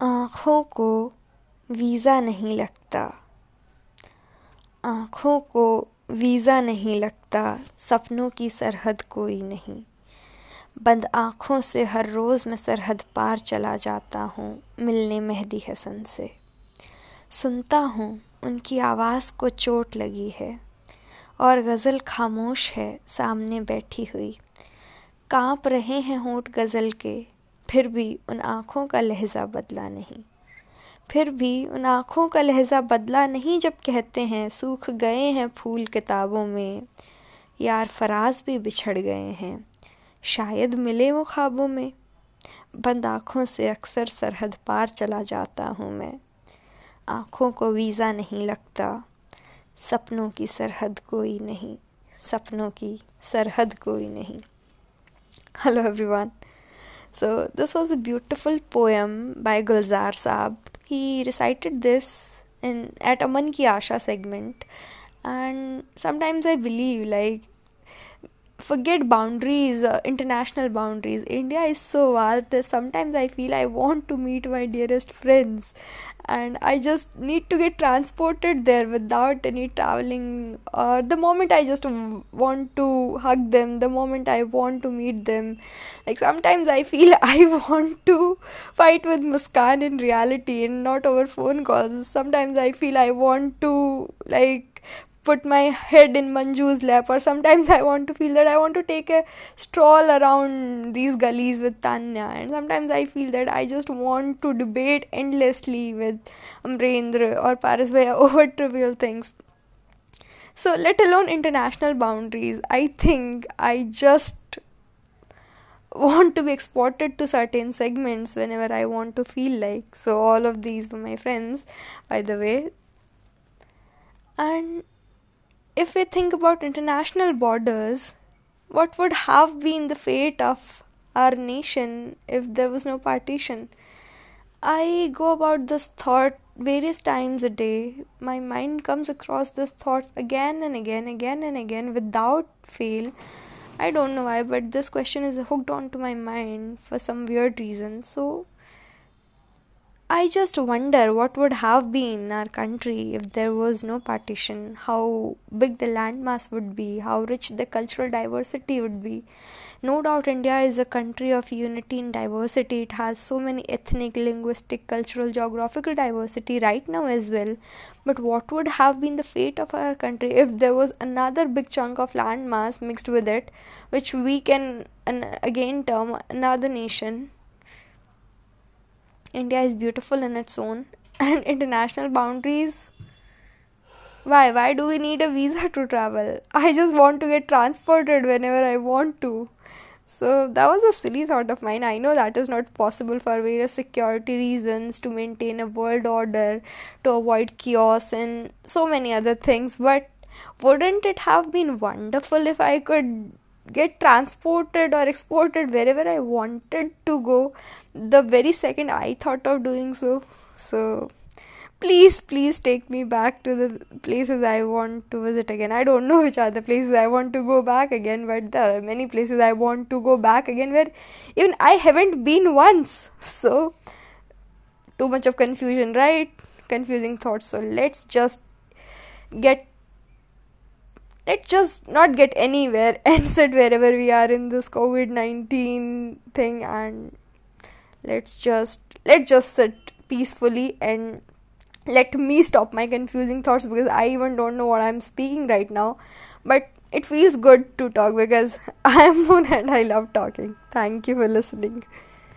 आँखों को वीज़ा नहीं लगता। आँखों को वीज़ा नहीं लगता, सपनों की सरहद कोई नहीं। बंद आँखों से हर रोज़ मैं सरहद पार चला जाता हूँ, मिलने मेहदी हसन से। सुनता हूँ उनकी आवाज़ को चोट लगी है और गज़ल खामोश है सामने बैठी हुई। काँप रहे हैं होंठ गज़ल के फिर भी उन आँखों का लहजा बदला नहीं। फिर भी उन आँखों का लहजा बदला नहीं जब कहते हैं, सूख गए हैं फूल किताबों में। यार फराज भी बिछड़ गए हैं। शायद मिले वो ख्वाबों में। बंद आँखों से अक्सर सरहद पार चला जाता हूँ मैं। आँखों को वीज़ा नहीं लगता। सपनों की सरहद कोई नहीं। सपनों की सरहद कोई नहीं। Hello everyone So, this was a beautiful poem by Gulzar Saab. He recited this in at Aman Ki Asha segment, and sometimes I believe like forget boundaries, uh, international boundaries. India is so vast sometimes I feel I want to meet my dearest friends and I just need to get transported there without any traveling. Or the moment I just want to hug them, the moment I want to meet them. Like sometimes I feel I want to fight with Muskan in reality and not over phone calls. Sometimes I feel I want to like put my head in Manju's lap, or sometimes I want to feel that I want to take a stroll around these gullies with Tanya, and sometimes I feel that I just want to debate endlessly with Amrendra or Paris Bhaiya over trivial things. So, let alone international boundaries, I think I just want to be exported to certain segments whenever I want to feel like. So, all of these were my friends, by the way. And if we think about international borders, what would have been the fate of our nation if there was no partition? I go about this thought various times a day. My mind comes across this thought again and again, again and again without fail. I don't know why, but this question is hooked onto my mind for some weird reason. So I just wonder what would have been our country if there was no partition, how big the landmass would be, how rich the cultural diversity would be. No doubt India is a country of unity and diversity. It has so many ethnic, linguistic, cultural, geographical diversity right now as well. But what would have been the fate of our country if there was another big chunk of landmass mixed with it, which we can again term another nation? India is beautiful in its own, and international boundaries. Why? Why do we need a visa to travel? I just want to get transported whenever I want to. So that was a silly thought of mine. I know that is not possible for various security reasons to maintain a world order, to avoid chaos, and so many other things. But wouldn't it have been wonderful if I could get transported or exported wherever I wanted to go the very second I thought of doing so. So please, please take me back to the places I want to visit again. I don't know which are the places I want to go back again, but there are many places I want to go back again where even I haven't been once. So too much of confusion, right? Confusing thoughts. So let's just get let's just not get anywhere and sit wherever we are in this COVID 19 thing and let's just let's just sit peacefully and let me stop my confusing thoughts because I even don't know what I'm speaking right now. But it feels good to talk because I'm Moon and I love talking. Thank you for listening.